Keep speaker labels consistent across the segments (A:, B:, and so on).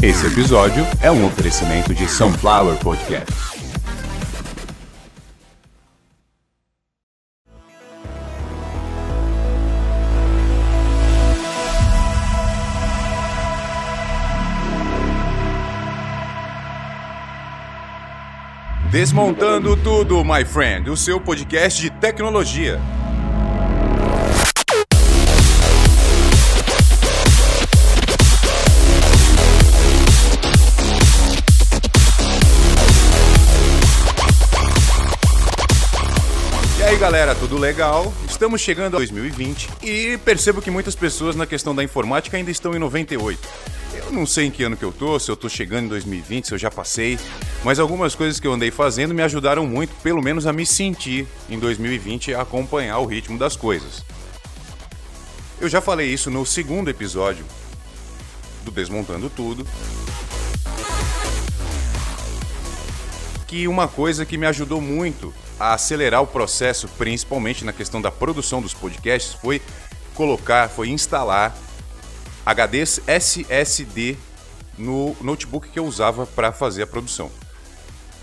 A: Esse episódio é um oferecimento de Sunflower Podcast. Desmontando tudo, my friend, o seu podcast de tecnologia. Aí galera, tudo legal? Estamos chegando a 2020 e percebo que muitas pessoas na questão da informática ainda estão em 98. Eu não sei em que ano que eu tô, se eu tô chegando em 2020, se eu já passei, mas algumas coisas que eu andei fazendo me ajudaram muito, pelo menos a me sentir em 2020 e a acompanhar o ritmo das coisas. Eu já falei isso no segundo episódio do Desmontando Tudo. Que uma coisa que me ajudou muito a acelerar o processo, principalmente na questão da produção dos podcasts, foi colocar, foi instalar HDs SSD no notebook que eu usava para fazer a produção.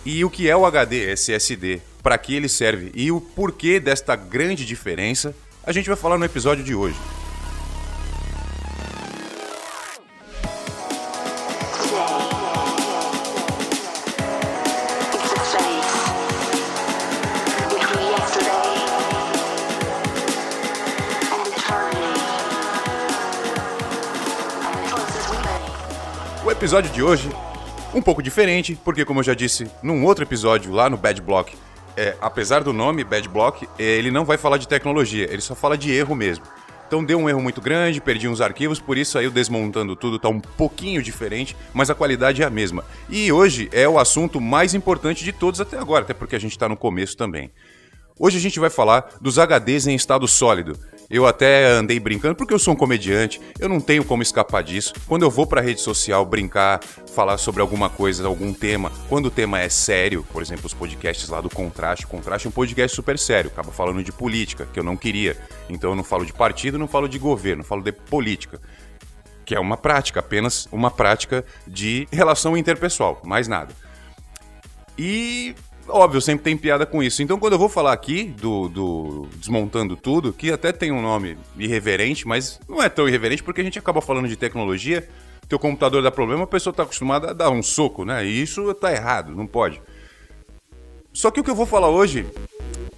A: E o que é o HD SSD? Para que ele serve? E o porquê desta grande diferença? A gente vai falar no episódio de hoje. Episódio de hoje, um pouco diferente, porque como eu já disse num outro episódio lá no Bad Block, é, apesar do nome Bad Block, é, ele não vai falar de tecnologia, ele só fala de erro mesmo. Então deu um erro muito grande, perdi uns arquivos, por isso aí o desmontando tudo tá um pouquinho diferente, mas a qualidade é a mesma. E hoje é o assunto mais importante de todos até agora, até porque a gente tá no começo também. Hoje a gente vai falar dos HDs em estado sólido. Eu até andei brincando porque eu sou um comediante, eu não tenho como escapar disso. Quando eu vou para rede social brincar, falar sobre alguma coisa, algum tema, quando o tema é sério, por exemplo, os podcasts lá do Contraste, o Contraste é um podcast super sério, acaba falando de política, que eu não queria. Então eu não falo de partido, não falo de governo, falo de política. Que é uma prática, apenas uma prática de relação interpessoal, mais nada. E óbvio, sempre tem piada com isso. Então, quando eu vou falar aqui do, do Desmontando Tudo, que até tem um nome irreverente, mas não é tão irreverente porque a gente acaba falando de tecnologia, teu computador dá problema, a pessoa está acostumada a dar um soco, né? E isso tá errado, não pode. Só que o que eu vou falar hoje,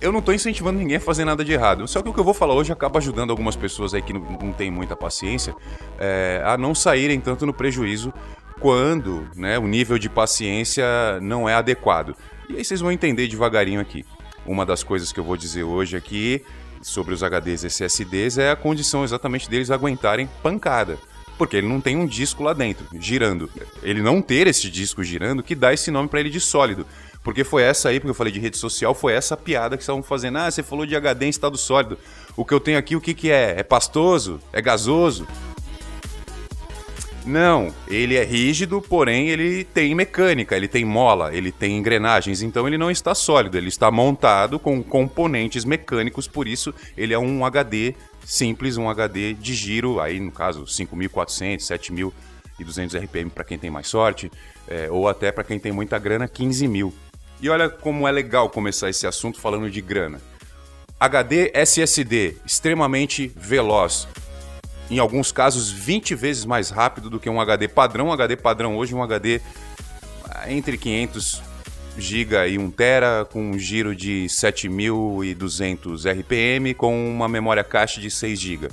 A: eu não tô incentivando ninguém a fazer nada de errado. Só que o que eu vou falar hoje acaba ajudando algumas pessoas aí que não, não têm muita paciência é, a não saírem tanto no prejuízo quando né, o nível de paciência não é adequado. E aí vocês vão entender devagarinho aqui. Uma das coisas que eu vou dizer hoje aqui sobre os HDs SSDs é a condição exatamente deles aguentarem pancada. Porque ele não tem um disco lá dentro, girando. Ele não ter esse disco girando que dá esse nome para ele de sólido. Porque foi essa aí, porque eu falei de rede social, foi essa piada que estavam fazendo. Ah, você falou de HD em estado sólido. O que eu tenho aqui, o que, que é? É pastoso? É gasoso? Não, ele é rígido, porém ele tem mecânica, ele tem mola, ele tem engrenagens, então ele não está sólido, ele está montado com componentes mecânicos, por isso ele é um HD simples, um HD de giro, aí no caso 5400, 7200 RPM para quem tem mais sorte, é, ou até para quem tem muita grana, 15 mil. E olha como é legal começar esse assunto falando de grana. HD SSD, extremamente veloz, em alguns casos 20 vezes mais rápido do que um HD padrão. Um HD padrão hoje, um HD entre 500 GB e 1 tera com um giro de 7200 RPM com uma memória cache de 6 GB.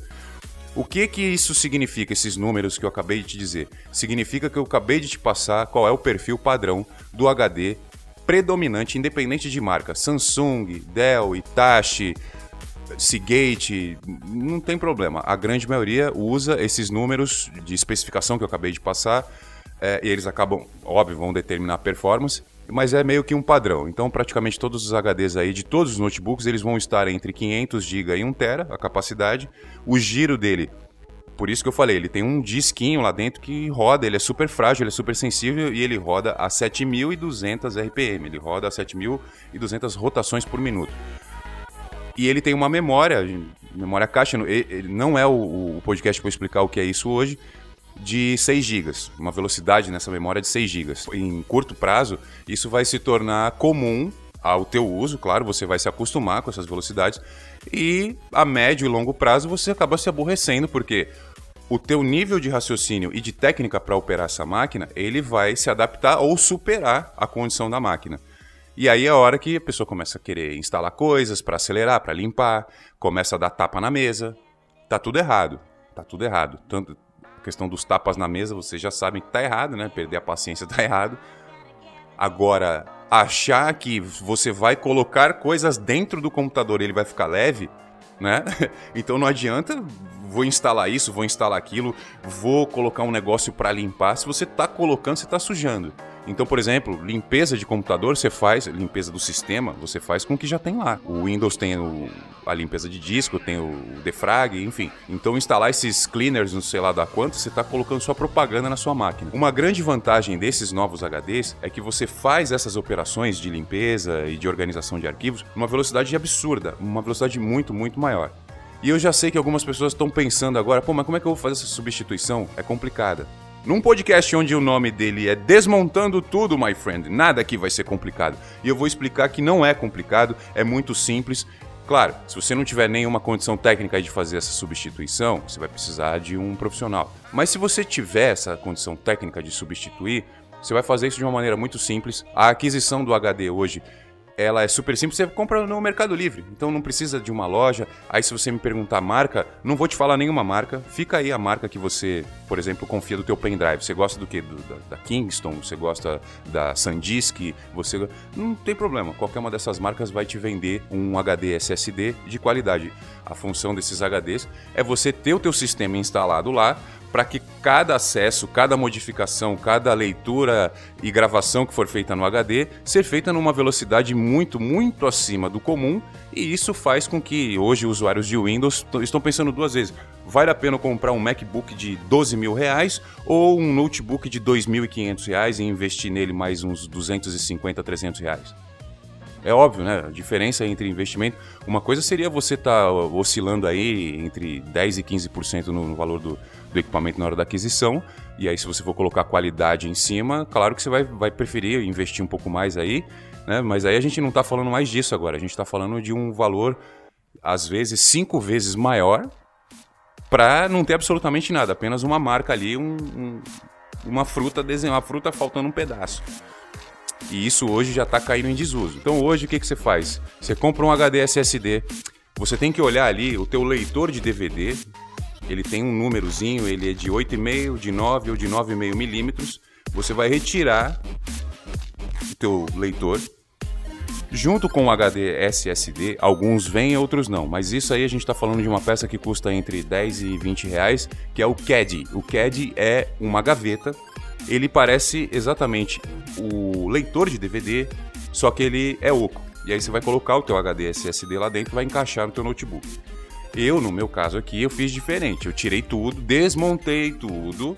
A: O que que isso significa, esses números que eu acabei de te dizer? Significa que eu acabei de te passar qual é o perfil padrão do HD predominante, independente de marca. Samsung, Dell, Hitachi, Seagate, não tem problema. A grande maioria usa esses números de especificação que eu acabei de passar, é, e eles acabam, óbvio, vão determinar a performance, mas é meio que um padrão. Então, praticamente todos os HDs aí de todos os notebooks, eles vão estar entre 500 GB e 1 TB a capacidade. O giro dele, por isso que eu falei, ele tem um disquinho lá dentro que roda, ele é super frágil, ele é super sensível e ele roda a 7200 RPM, ele roda a 7200 rotações por minuto. E ele tem uma memória, memória caixa. Não é o, o podcast para explicar o que é isso hoje, de 6 GB, uma velocidade nessa memória de 6 GB. Em curto prazo, isso vai se tornar comum ao teu uso, claro, você vai se acostumar com essas velocidades e a médio e longo prazo você acaba se aborrecendo porque o teu nível de raciocínio e de técnica para operar essa máquina, ele vai se adaptar ou superar a condição da máquina. E aí é a hora que a pessoa começa a querer instalar coisas para acelerar, para limpar, começa a dar tapa na mesa. Tá tudo errado. Tá tudo errado. Tanto a questão dos tapas na mesa, vocês já sabem que tá errado, né? Perder a paciência tá errado. Agora, achar que você vai colocar coisas dentro do computador e ele vai ficar leve, né? Então não adianta vou instalar isso, vou instalar aquilo, vou colocar um negócio para limpar. Se você está colocando, você está sujando. Então, por exemplo, limpeza de computador você faz, limpeza do sistema, você faz com o que já tem lá. O Windows tem o, a limpeza de disco, tem o defrag, enfim. Então, instalar esses cleaners, não sei lá da quanto, você está colocando sua propaganda na sua máquina. Uma grande vantagem desses novos HDs é que você faz essas operações de limpeza e de organização de arquivos numa velocidade absurda, uma velocidade muito, muito maior. E eu já sei que algumas pessoas estão pensando agora, pô, mas como é que eu vou fazer essa substituição? É complicada. Num podcast onde o nome dele é Desmontando Tudo, my friend, nada aqui vai ser complicado. E eu vou explicar que não é complicado, é muito simples. Claro, se você não tiver nenhuma condição técnica de fazer essa substituição, você vai precisar de um profissional. Mas se você tiver essa condição técnica de substituir, você vai fazer isso de uma maneira muito simples. A aquisição do HD hoje ela é super simples, você compra no Mercado Livre, então não precisa de uma loja. Aí se você me perguntar marca, não vou te falar nenhuma marca, fica aí a marca que você, por exemplo, confia do teu pendrive. Você gosta do que? Da, da, Kingston, você gosta da SanDisk, você... Não tem problema, qualquer uma dessas marcas vai te vender um HD SSD de qualidade. A função desses HDs é você ter o teu sistema instalado lá, para que cada acesso, cada modificação, cada leitura e gravação que for feita no HD ser feita numa velocidade muito, muito acima do comum, e isso faz com que hoje usuários de Windows estão pensando duas vezes. Vale a pena comprar um MacBook de 12 mil reais ou um notebook de 2.500 reais e investir nele mais uns 250, 300 reais? É óbvio, né? A diferença entre investimento. Uma coisa seria você estar tá oscilando aí entre 10% e 15% no, no valor do, do equipamento na hora da aquisição. E aí, se você for colocar qualidade em cima, claro que você vai, vai preferir investir um pouco mais aí. Né? Mas aí a gente não está falando mais disso agora. A gente está falando de um valor, às vezes, cinco vezes maior para não ter absolutamente nada. Apenas uma marca ali, um, um, uma fruta desenhar, uma fruta faltando um pedaço. E isso hoje já está caindo em desuso. Então hoje o que, que você faz? Você compra um HD SSD, você tem que olhar ali o teu leitor de DVD, ele tem um númerozinho, ele é de 8,5, de 9 ou de 9,5 milímetros. Você vai retirar o teu leitor junto com o HD SSD, alguns vêm, outros não. Mas isso aí a gente está falando de uma peça que custa entre 10 e 20 reais, que é o CAD. O CAD é uma gaveta ele parece exatamente o leitor de DVD, só que ele é oco. E aí você vai colocar o teu HD SSD lá dentro e vai encaixar no teu notebook. Eu, no meu caso aqui, eu fiz diferente. Eu tirei tudo, desmontei tudo.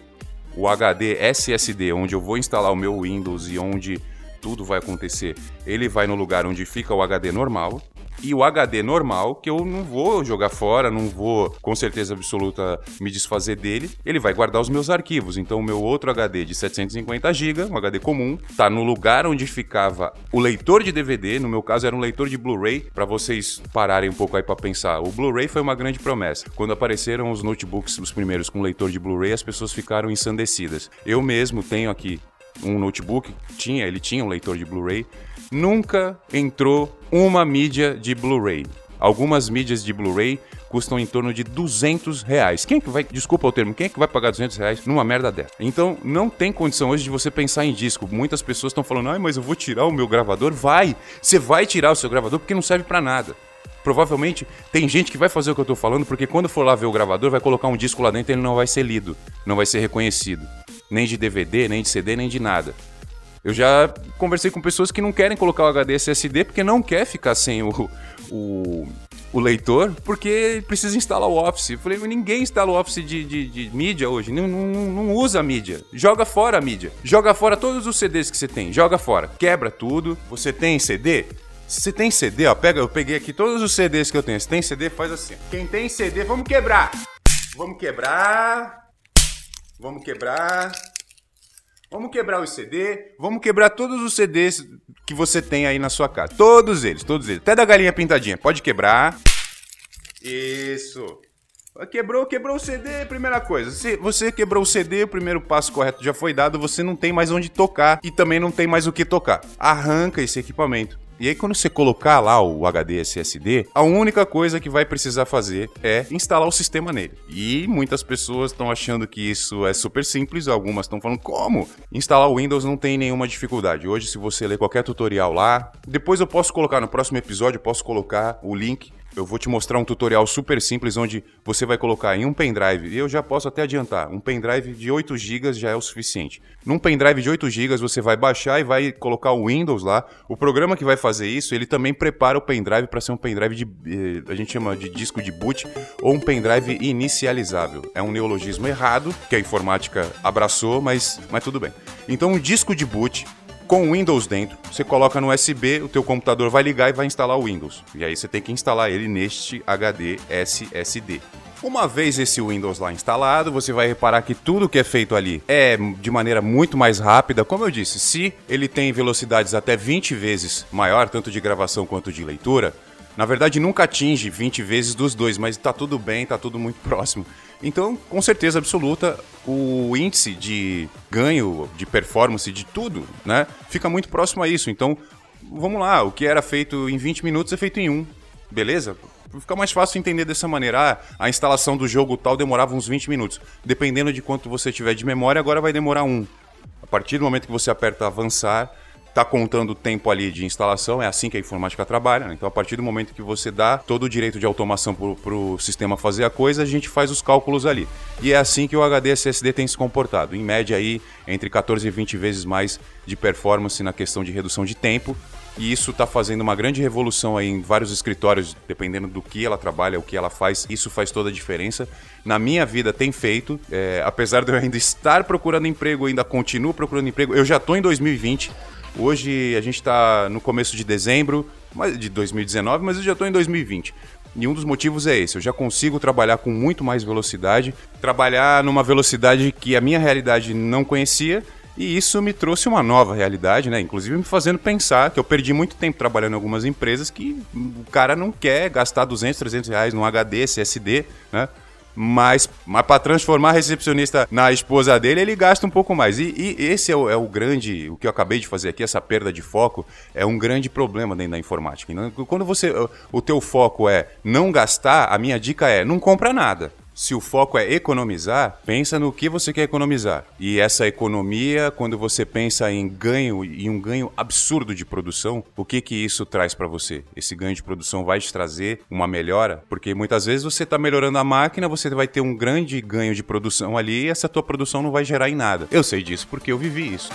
A: O HD SSD, onde eu vou instalar o meu Windows e onde tudo vai acontecer, ele vai no lugar onde fica o HD normal e o HD normal, que eu não vou jogar fora, não vou com certeza absoluta me desfazer dele, ele vai guardar os meus arquivos. Então o meu outro HD de 750 GB, um HD comum, tá no lugar onde ficava o leitor de DVD, no meu caso era um leitor de Blu-ray, para vocês pararem um pouco aí para pensar. O Blu-ray foi uma grande promessa. Quando apareceram os notebooks, os primeiros com leitor de Blu-ray, as pessoas ficaram ensandecidas. Eu mesmo tenho aqui um notebook, tinha, ele tinha um leitor de Blu-ray, nunca entrou uma mídia de Blu-ray. Algumas mídias de Blu-ray custam em torno de 200 reais. Quem é que vai, desculpa o termo, quem é que vai pagar 200 reais numa merda dessa? Então, não tem condição hoje de você pensar em disco. Muitas pessoas estão falando, ai, mas eu vou tirar o meu gravador. Vai! Você vai tirar o seu gravador porque não serve para nada. Provavelmente tem gente que vai fazer o que eu tô falando, porque quando for lá ver o gravador, vai colocar um disco lá dentro e ele não vai ser lido, não vai ser reconhecido. Nem de DVD, nem de CD, nem de nada. Eu já conversei com pessoas que não querem colocar o HD SSD porque não quer ficar sem o, o, o leitor, porque precisa instalar o Office. Eu falei, ninguém instala o Office de, de, de mídia hoje, não, não, não, usa a mídia. Joga fora a mídia. Joga fora todos os CDs que você tem, joga fora. Quebra tudo. Você tem CD? Se você tem CD, ó, pega, eu peguei aqui todos os CDs que eu tenho. Se tem CD, faz assim. Quem tem CD, vamos quebrar. Vamos quebrar. Vamos quebrar. Vamos quebrar o CD. Vamos quebrar todos os CDs que você tem aí na sua casa. Todos eles, todos eles. Até da galinha pintadinha. Pode quebrar. Isso. Quebrou, quebrou o CD, primeira coisa. Se você quebrou o CD, o primeiro passo correto já foi dado, você não tem mais onde tocar e também não tem mais o que tocar. Arranca esse equipamento. E aí, quando você colocar lá o HD SSD, a única coisa que vai precisar fazer é instalar o sistema nele. E muitas pessoas estão achando que isso é super simples, algumas estão falando como? Instalar o Windows não tem nenhuma dificuldade. Hoje, se você ler qualquer tutorial lá, depois eu posso colocar no próximo episódio, eu posso colocar o link eu vou te mostrar um tutorial super simples onde você vai colocar em um pendrive, e eu já posso até adiantar, um pendrive de 8 GB já é o suficiente. Num pendrive de 8 GB você vai baixar e vai colocar o Windows lá. O programa que vai fazer isso, ele também prepara o pendrive para ser um pendrive de eh, a gente chama de disco de boot ou um pendrive inicializável. É um neologismo errado que a informática abraçou, mas mas tudo bem. Então um disco de boot com o Windows dentro. Você coloca no USB, o teu computador vai ligar e vai instalar o Windows. E aí você tem que instalar ele neste HD SSD. Uma vez esse Windows lá instalado, você vai reparar que tudo que é feito ali é de maneira muito mais rápida. Como eu disse, se ele tem velocidades até 20 vezes maior, tanto de gravação quanto de leitura, na verdade nunca atinge 20 vezes dos dois, mas tá tudo bem, tá tudo muito próximo. Então, com certeza absoluta, o índice de ganho, de performance, de tudo, né, fica muito próximo a isso. Então, vamos lá, o que era feito em 20 minutos é feito em um, beleza? Fica mais fácil entender dessa maneira. Ah, a instalação do jogo tal demorava uns 20 minutos. Dependendo de quanto você tiver de memória, agora vai demorar um. A partir do momento que você aperta avançar, está contando o tempo ali de instalação, é assim que a informática trabalha. Né? Então, a partir do momento que você dá todo o direito de automação para o sistema fazer a coisa, a gente faz os cálculos ali. E é assim que o HD SSD tem se comportado. Em média, aí, entre 14 e 20 vezes mais de performance na questão de redução de tempo. E isso está fazendo uma grande revolução aí em vários escritórios, dependendo do que ela trabalha, o que ela faz, isso faz toda a diferença. Na minha vida tem feito, é, apesar de eu ainda estar procurando emprego, ainda continuo procurando emprego, eu já estou em 2020, Hoje a gente está no começo de dezembro de 2019, mas eu já estou em 2020. E um dos motivos é esse: eu já consigo trabalhar com muito mais velocidade, trabalhar numa velocidade que a minha realidade não conhecia. E isso me trouxe uma nova realidade, né? Inclusive me fazendo pensar que eu perdi muito tempo trabalhando em algumas empresas que o cara não quer gastar 200, 300 reais num HD, SSD, né? Mas, mas para transformar a recepcionista na esposa dele, ele gasta um pouco mais. E, e esse é o, é o, grande, o que eu acabei de fazer aqui, essa perda de foco, é um grande problema dentro da informática. Quando você, o teu foco é não gastar, a minha dica é não compra nada. Se o foco é economizar, pensa no que você quer economizar. E essa economia, quando você pensa em ganho e um ganho absurdo de produção, o que que isso traz para você? Esse ganho de produção vai te trazer uma melhora? Porque muitas vezes você está melhorando a máquina, você vai ter um grande ganho de produção ali e essa tua produção não vai gerar em nada. Eu sei disso porque eu vivi isso.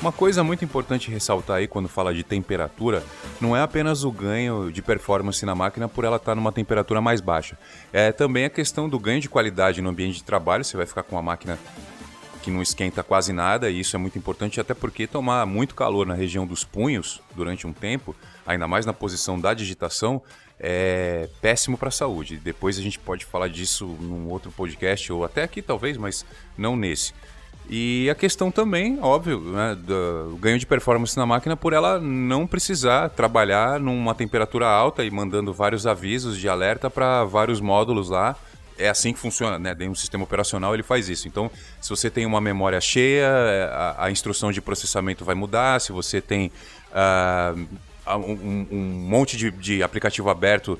A: Uma coisa muito importante ressaltar aí quando fala de temperatura, não é apenas o ganho de performance na máquina por ela estar numa temperatura mais baixa. É também a questão do ganho de qualidade no ambiente de trabalho, você vai ficar com uma máquina que não esquenta quase nada, e isso é muito importante, até porque tomar muito calor na região dos punhos durante um tempo, ainda mais na posição da digitação, é péssimo para a saúde. Depois a gente pode falar disso num outro podcast, ou até aqui talvez, mas não nesse. E a questão também, óbvio, né, do ganho de performance na máquina por ela não precisar trabalhar numa temperatura alta e mandando vários avisos de alerta para vários módulos lá. É assim que funciona, né? Dentro do sistema operacional ele faz isso. Então, se você tem uma memória cheia, a, a instrução de processamento vai mudar. Se você tem uh, um, um, monte de, de aplicativo aberto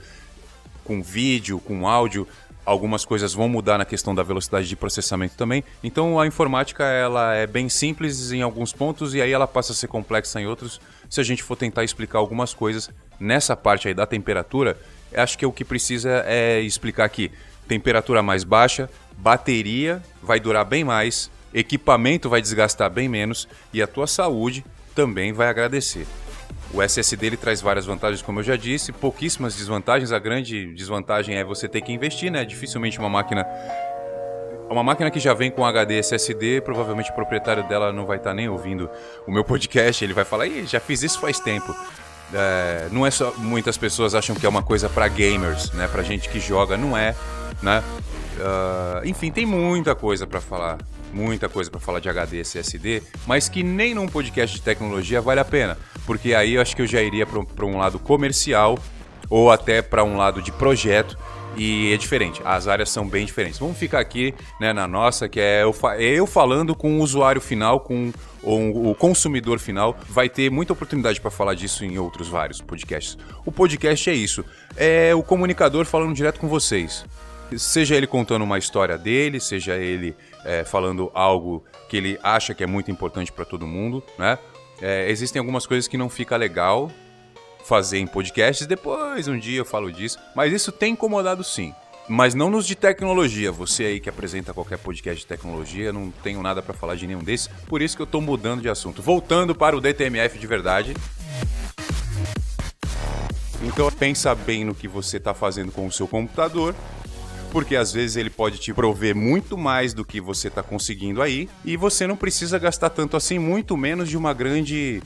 A: com vídeo, com áudio, algumas coisas vão mudar na questão da velocidade de processamento também. Então a informática ela é bem simples em alguns pontos e aí ela passa a ser complexa em outros. Se a gente for tentar explicar algumas coisas nessa parte aí da temperatura, acho que o que precisa é explicar aqui. Temperatura mais baixa, bateria vai durar bem mais, equipamento vai desgastar bem menos e a tua saúde também vai agradecer. O SSD ele traz várias vantagens, como eu já disse, pouquíssimas desvantagens. A grande desvantagem é você ter que investir, né? Dificilmente uma máquina uma máquina que já vem com HD SSD, provavelmente o proprietário dela não vai estar tá nem ouvindo o meu podcast, ele vai falar, Ih, já fiz isso faz tempo. É, não é só muitas pessoas acham que é uma coisa para gamers, né, para gente que joga, não é, né? Uh, enfim, tem muita coisa para falar. Muita coisa para falar de HD SSD, mas que nem num podcast de tecnologia vale a pena, porque aí eu acho que eu já iria para um lado comercial ou até para um lado de projeto e é diferente. As áreas são bem diferentes. Vamos ficar aqui né, na nossa, que é eu, é eu falando com o usuário final, com o consumidor final. Vai ter muita oportunidade para falar disso em outros vários podcasts. O podcast é isso. É o comunicador falando direto com vocês. Seja ele contando uma história dele, seja ele é, falando algo que ele acha que é muito importante para todo mundo, né? É, existem algumas coisas que não fica legal fazer em podcasts, depois um dia eu falo disso, mas isso tem incomodado sim. Mas não nos de tecnologia. Você aí que apresenta qualquer podcast de tecnologia, não tenho nada para falar de nenhum desses. Por isso que eu tô mudando de assunto. Voltando para o DTMF de verdade. Então pensa bem no que você está fazendo com o seu computador, porque às vezes ele pode te prover muito mais do que você está conseguindo aí, e você não precisa gastar tanto assim, muito menos de uma grande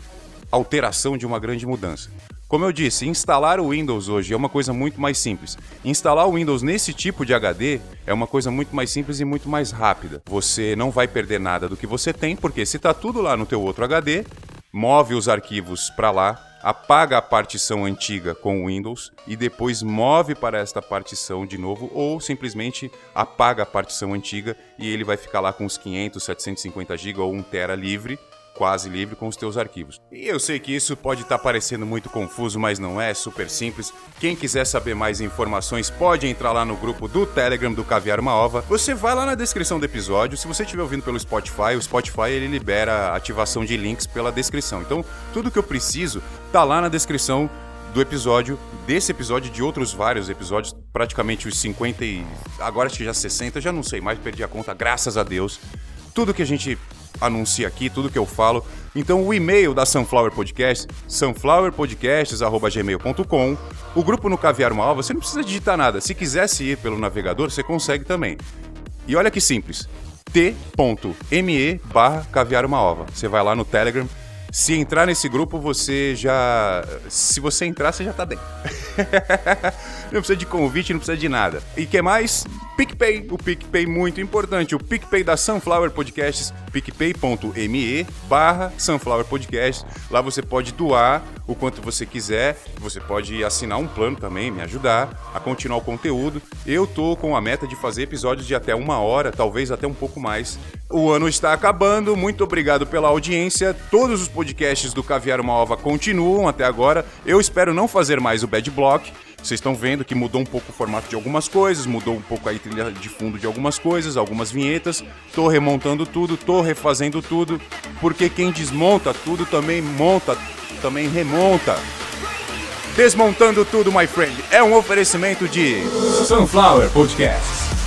A: alteração, de uma grande mudança. Como eu disse, instalar o Windows hoje é uma coisa muito mais simples. Instalar o Windows nesse tipo de HD é uma coisa muito mais simples e muito mais rápida. Você não vai perder nada do que você tem, porque se está tudo lá no teu outro HD, move os arquivos para lá, apaga a partição antiga com o Windows e depois move para esta partição de novo ou simplesmente apaga a partição antiga e ele vai ficar lá com os 500, 750 GB ou 1 tera livre quase livre com os teus arquivos. E eu sei que isso pode estar tá parecendo muito confuso, mas não é, é super simples. Quem quiser saber mais informações pode entrar lá no grupo do Telegram do Caviar Uma Ova. Você vai lá na descrição do episódio. Se você estiver ouvindo pelo Spotify, o Spotify ele libera ativação de links pela descrição. Então, tudo que eu preciso tá lá na descrição do episódio, desse episódio de outros vários episódios, praticamente os 50 e agora acho que já 60, já não sei mais, perdi a conta, graças a Deus. Tudo que a gente anuncia aqui, tudo que eu falo. Então o e-mail da Sunflower Podcast, sunflowerpodcasts@gmail.com. O grupo no Caviar Uma Alva, você não precisa digitar nada. Se quisesse ir pelo navegador, você consegue também. E olha que simples. t.me barra caviar uma ova. Você vai lá no Telegram. Se entrar nesse grupo, você já. Se você entrar, você já tá bem. não precisa de convite, não precisa de nada. E que mais? PicPay, o PicPay muito importante, o PicPay da Sunflower Podcasts, picpay.me barra Sunflower Podcasts. Lá você pode doar o quanto você quiser, você pode assinar um plano também, me ajudar a continuar o conteúdo. Eu tô com a meta de fazer episódios de até uma hora, talvez até um pouco mais. O ano está acabando, muito obrigado pela audiência. Todos os podcasts do Caviar Uma Ova continuam até agora. Eu espero não fazer mais o Bad Block. Vocês estão vendo que mudou um pouco o formato de algumas coisas, mudou um pouco a trilha de fundo de algumas coisas, algumas vinhetas. Tô remontando tudo, tô refazendo tudo, porque quem desmonta tudo também monta, também remonta. Desmontando tudo, my friend, é um oferecimento de
B: Sunflower Podcast.